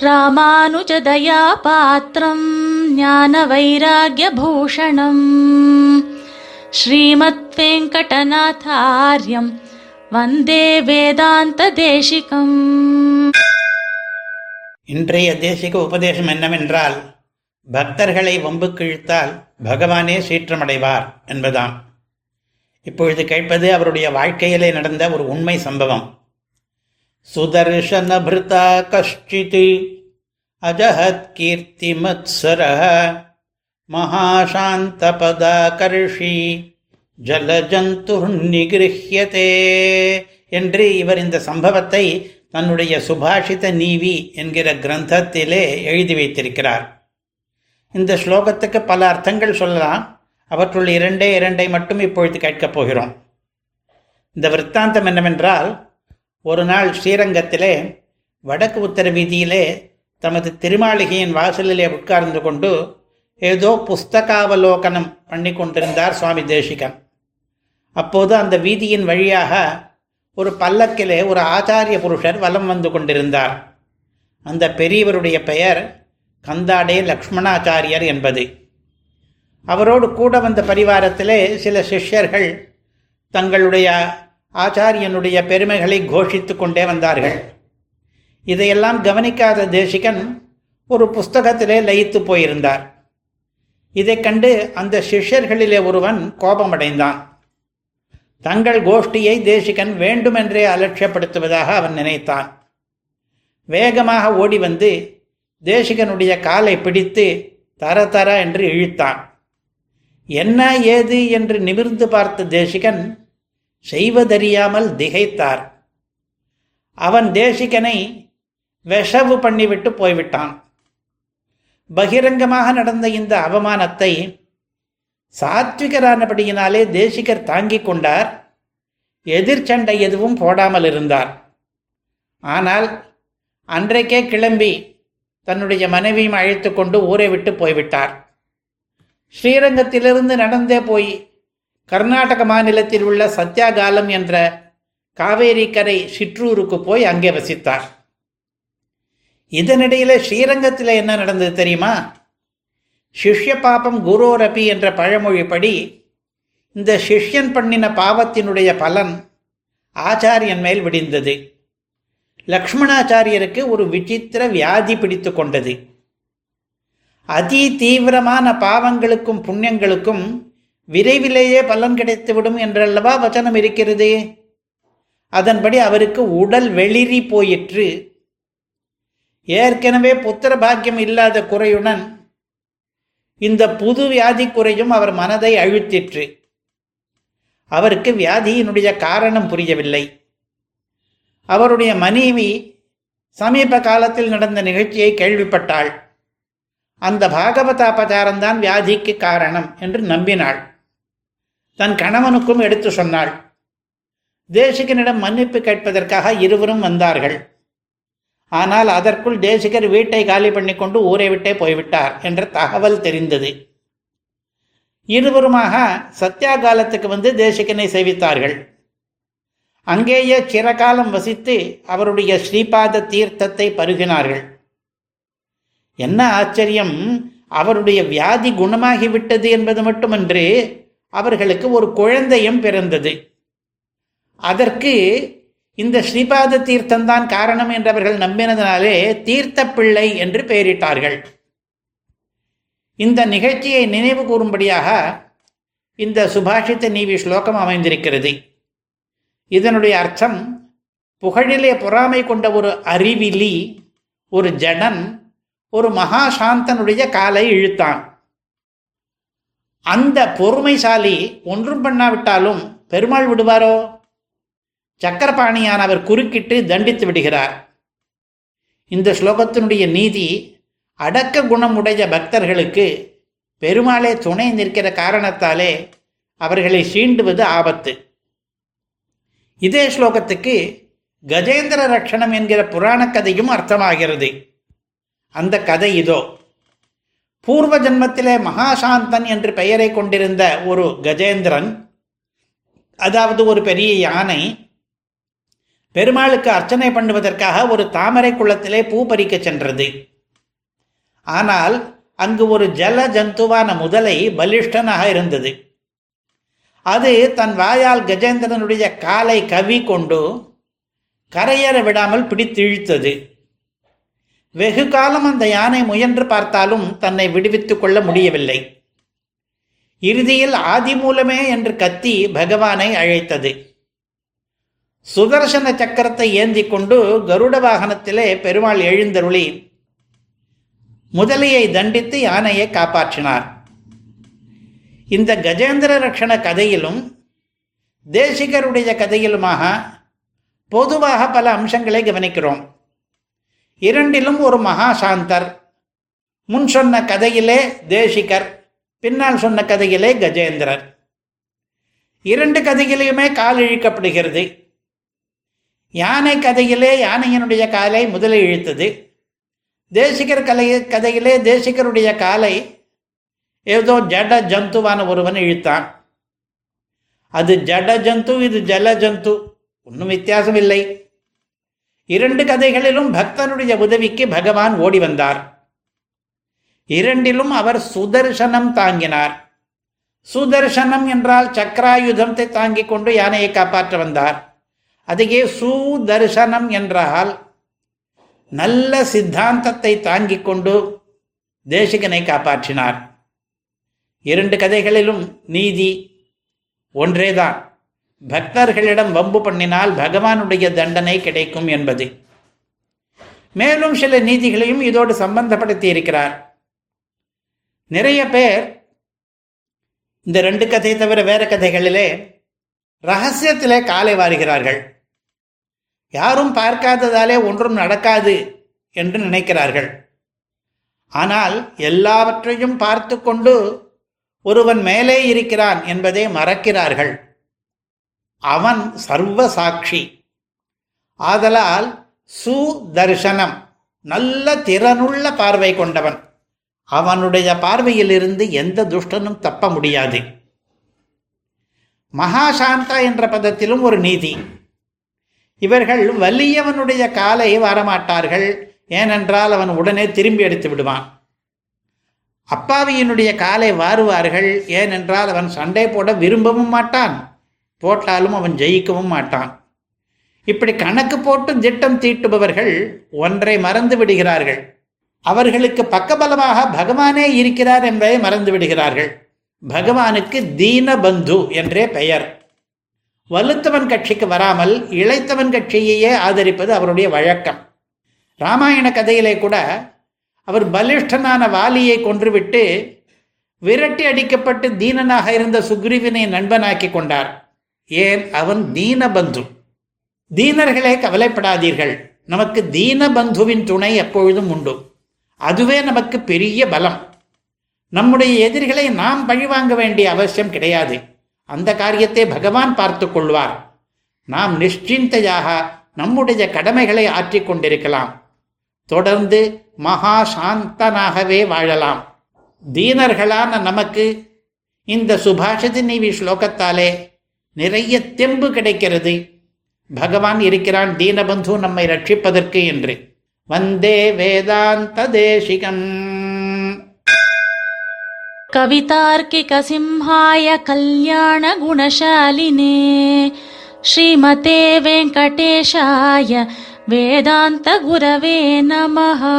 ராமானுஜதயா பாத்திரம் ஞான வைராகியபூஷணம் ஸ்ரீமத் வெங்கடநாதாரியம் வந்தே வேதாந்த தேசிகம் இன்றைய தேசிக உபதேசம் என்னவென்றால் பக்தர்களை வம்பு கிழித்தால் பகவானே சீற்றமடைவார் என்பதாம். இப்பொழுது கேட்பது அவருடைய வாழ்க்கையிலே நடந்த ஒரு உண்மை சம்பவம். सुदर्शनभृता कश्चित्। अजहत्कीर्तिमत्सरः। கீர்த்திமத்சர மகாசாந்தபதாகர்ஷி ஜலஜந்துர் நிகிருஹியதே என்று இவர் இந்த சம்பவத்தை தன்னுடைய சுபாஷித நீவி என்கிற கிரந்தத்திலே எழுதி வைத்திருக்கிறார். இந்த ஸ்லோகத்துக்கு பல அர்த்தங்கள் சொல்லலாம். அவற்றுள் இரண்டே இரண்டை மட்டும் இப்பொழுது கேட்கப் போகிறோம். இந்த விற்த்தாந்தம் என்னவென்றால் ஒரு நாள் ஸ்ரீரங்கத்திலே வடக்கு உத்தர வீதியிலே தமது திருமாளிகையின் வாசலிலே உட்கார்ந்து கொண்டு ஏதோ புஸ்தகாவலோகனம் பண்ணி கொண்டிருந்தார் சுவாமி தேசிகன். அப்போது அந்த வீதியின் வழியாக ஒரு பல்லக்கிலே ஒரு ஆச்சாரிய புருஷர் வலம் வந்து கொண்டிருந்தார். அந்த பெரியவருடைய பெயர் கந்தாடே லக்ஷ்மணாச்சாரியர் என்பது. அவரோடு கூட வந்த பரிவாரத்திலே சில சிஷ்யர்கள் தங்களுடைய ஆச்சாரியனுடைய பெருமைகளை கோஷித்து கொண்டே வந்தார்கள். இதையெல்லாம் கவனிக்காத தேசிகன் ஒரு புஸ்தகத்திலே லயித்து போயிருந்தார். இதை கண்டு அந்த சிஷ்யர்களிலே ஒருவன் கோபமடைந்தான். தங்கள் கோஷ்டியை தேசிகன் வேண்டுமென்றே அலட்சியப்படுத்துவதாக அவன் நினைத்தான். வேகமாக ஓடி வந்து தேசிகனுடைய காலை பிடித்து தர தர என்று இழுத்தான். என்ன ஏது? என்று நிமிர்ந்து பார்த்த தேசிகன் செய்வதறியாமல் திகைத்தார். அவன் தேசிகனை விஷவு பண்ணிவிட்டு போய்விட்டான். பகிரங்கமாக நடந்த இந்த அவமானத்தை சாத்விகரானபடியினாலே தேசிகர் தாங்கிக் கொண்டார். எதிர்ச்சண்டை எதுவும் போடாமல் இருந்தார். ஆனால் அன்றைக்கே கிளம்பி தன்னுடைய மனைவியும் அழைத்து கொண்டு ஊரை விட்டு போய்விட்டார். ஸ்ரீரங்கத்திலிருந்து நடந்தே போய் கர்நாடக மாநிலத்தில் உள்ள சத்யாகாலம் என்ற காவேரி கரை சிற்றூருக்கு போய் அங்கே வசித்தார். இதனிடையில் ஸ்ரீரங்கத்தில் என்ன நடந்தது தெரியுமா? சிஷ்ய பாபம் குரோரபி என்ற பழமொழிப்படி இந்த சிஷ்யன் பண்ணின பாவத்தினுடைய பலன் ஆச்சாரியன் மேல் விடிந்தது. லக்ஷ்மணாச்சாரியருக்கு ஒரு விசித்திர வியாதி பிடித்து கொண்டது. அதி தீவிரமான பாவங்களுக்கும் புண்ணியங்களுக்கும் விரைவிலேயே பலன் கிடைத்துவிடும் என்றல்லவா வச்சனம் இருக்கிறது? அதன்படி அவருக்கு உடல் வெளிரி போயிற்று. ஏற்கனவே புத்திர பாக்கியம் இல்லாத குறையுடன் இந்த புது வியாதி குறையும் அவர் மனதை அழுத்திற்று. அவருக்கு வியாதியினுடைய காரணம் புரியவில்லை. அவருடைய மனைவி சமீப காலத்தில் நடந்த நிகழ்ச்சியை கேள்விப்பட்டாள். அந்த பாகவதாபச்சாரம்தான் வியாதிக்கு காரணம் என்று நம்பினாள். தன் கணவனுக்கும் எடுத்து சொன்னாள். தேசிகனிடம் மன்னிப்பு கேட்பதற்காக இருவரும் வந்தார்கள். ஆனால் அதற்குள் தேசிகர் வீட்டை காலி பண்ணி கொண்டு ஊரை விட்டே போய்விட்டார் என்ற தகவல் தெரிந்தது. இருவருமாக சத்தியாகாலத்துக்கு வந்து தேசிகனை சேவித்தார்கள். அங்கேயே சிறகாலம் வசித்து அவருடைய ஸ்ரீபாத தீர்த்தத்தை பருகினார்கள். என்ன ஆச்சரியம் அவருடைய வியாதி குணமாகிவிட்டது என்பது மட்டுமன்று அவர்களுக்கு ஒரு குழந்தையும் பிறந்தது. அதற்கு இந்த ஸ்ரீபாத தீர்த்தம்தான் காரணம் என்றவர்கள் நம்பினதனாலே தீர்த்த பிள்ளை என்று பெயரிட்டார்கள். இந்த நிகழ்ச்சியை நினைவு கூறும்படியாக இந்த சுபாஷித்த நீவி ஸ்லோகம் அமைந்திருக்கிறது. இதனுடைய அர்த்தம் புகழிலே பொறாமை கொண்ட ஒரு அறிவிலி ஒரு ஜடன் ஒரு மகாசாந்தனுடைய காலை இழுத்தான். அந்த பொறுமைசாலி ஒன்றும் பண்ணாவிட்டாலும் பெருமாள் விடுவாரோ? சக்கரபாணியான் அவர் குறுக்கிட்டு தண்டித்து விடுகிறார். இந்த ஸ்லோகத்தினுடைய நீதி அடக்க குணமுடைய பக்தர்களுக்கு பெருமாளே துணை நிற்கிற காரணத்தாலே அவர்களை சீண்டுவது ஆபத்து. இதே ஸ்லோகத்துக்கு கஜேந்திர ரட்சணம் என்கிற புராண கதையும் அர்த்தமாகிறது. அந்த கதை இதோ. பூர்வ ஜன்மத்திலே மகாசாந்தன் என்று பெயரை கொண்டிருந்த ஒரு கஜேந்திரன் அதாவது ஒரு பெரிய யானை பெருமாளுக்கு அர்ச்சனை பண்ணுவதற்காக ஒரு தாமரை குளத்திலே பூ பறிக்க சென்றது. ஆனால் அங்கு ஒரு ஜல ஜந்துவான முதலை பலிஷ்டனாக இருந்தது. அது தன் வாயால் கஜேந்திரனுடைய காலை கவி கொண்டு கரையேற விடாமல் பிடித்து இழுத்தது வெகு காலம் அந்த யானை முயன்று பார்த்தாலும் தன்னை விடுவித்துக் கொள்ள முடியவில்லை. இறுதியில் ஆதி மூலமே என்று கத்தி பகவானை அழைத்தது. சுதர்சன சக்கரத்தை ஏந்தி கொண்டு கருட வாகனத்திலே பெருமாள் எழுந்தருளி முதலையை தண்டித்து யானையை காப்பாற்றினார். இந்த கஜேந்திர ரக்ஷண கதையிலும் தேசிகருடைய கதையிலுமாக பொதுவாக பல அம்சங்களை கவனிக்கிறோம். இரண்டிலும் ஒரு மகாசாந்தர். முன் சொன்ன கதையிலே தேசிகர் பின்னால் சொன்ன கதையிலே கஜேந்திரர். இரண்டு கதையிலையுமே கால் இழுக்கப்படுகிறது. யானை கதையிலே யானையினுடைய காலை முதலை இழுத்தது. தேசிகர் கலை கதையிலே தேசிகருடைய காலை ஏதோ ஜட ஜந்துவான ஒருவன் இழுத்தான். அது ஜட ஜந்து இது ஜல ஜந்து. ஒன்றும் வித்தியாசம் இல்லை. இரண்டு கதைகளிலும் பக்தனுடைய உதவிக்கு பகவான் ஓடி வந்தார். இரண்டிலும் அவர் சுதர்சனம் தாங்கினார். சுதர்சனம் என்றால் சக்கராயுதத்தை தாங்கிக் கொண்டு யானையை காப்பாற்ற வந்தார். அதையே சுதர்சனம் என்றால் நல்ல சித்தாந்தத்தை தாங்கிக் கொண்டு தேசிகனை காப்பாற்றினார். இரண்டு கதைகளிலும் நீதி ஒன்றேதான். பக்தர்களிடம் வம்பு பண்ணினால் பகவானுடைய தண்டனை கிடைக்கும் என்பது. மேலும் சில நீதிகளையும் இதோடு சம்பந்தப்படுத்தி இருக்கிறார் நிறைய பேர் இந்த ரெண்டு கதை தவிர வேற கதைகளிலே ரகசியத்திலே காலை வாருகிறார்கள். யாரும் பார்க்காததாலே ஒன்றும் நடக்காது என்று நினைக்கிறார்கள். ஆனால் எல்லாவற்றையும் பார்த்து கொண்டு ஒருவன் மேலே இருக்கிறான் என்பதை மறக்கிறார்கள். அவன் சர்வ சாட்சி ஆதலால் சுதர்சனம் நல்ல திறனுள்ள பார்வை கொண்டவன். அவனுடைய பார்வையிலிருந்து எந்த துஷ்டனும் தப்ப முடியாது. மகாசாந்தா என்ற பதத்திலும் ஒரு நீதி. இவர்கள் வலியவனுடைய காலை வரமாட்டார்கள் ஏனென்றால் அவன் உடனே திரும்பி எடுத்து விடுவான். அப்பாவியினுடைய காலை வாருவார்கள் ஏனென்றால் அவன் சண்டை போட விரும்பவும் மாட்டான். போட்டாலும் அவன் ஜெயிக்கவும் மாட்டான். இப்படி கணக்கு போட்டு திட்டம் தீட்டுபவர்கள் ஒன்றை மறந்து விடுகிறார்கள். அவர்களுக்கு பக்கபலமாக பகவானே இருக்கிறார் என்பதை மறந்து விடுகிறார்கள். பகவானுக்கு தீனபந்து என்றே பெயர். வலுத்தவன் கட்சிக்கு வராமல் இளைத்தவன் கட்சியையே ஆதரிப்பது அவருடைய வழக்கம். ராமாயண கதையிலே கூட அவர் பலிஷ்டனான வாலியை கொன்றுவிட்டு விரட்டி அடிக்கப்பட்டு தீனனாக இருந்த சுக்ரீவினை நண்பனாக்கி கொண்டார். ஏன்? அவன் தீனபந்து. தீனர்களே கவலைப்படாதீர்கள். நமக்கு தீனபந்துவின் துணை எப்பொழுதும் உண்டு. அதுவே நமக்கு பெரிய பலம். நம்முடைய எதிரிகளை நாம் பழிவாங்க வேண்டிய அவசியம் கிடையாது. அந்த காரியத்தை பகவான் பார்த்து கொள்வார். நாம் நிশ্চিந்தையாக நம்முடைய கடமைகளை ஆற்றிக் கொண்டிருக்கலாம். தொடர்ந்து மகா சாந்தனாகவே வாழலாம். தீனர்களான நமக்கு இந்த சுபாஷிதி நீவி ஸ்லோகத்தாலே நிறைய தெம்பு கிடைக்கிறது. பகவான் இருக்கிறான் தீனபந்து நம்மை ரட்சிப்பதற்கு என்று. வந்தே வேதாந்த தேசிகம். கவிதார்க்கிக சிம்ஹாய கல்யாண குணசாலினே ஸ்ரீமதே வெங்கடேஷாய வேதாந்த குரவே நமஹா.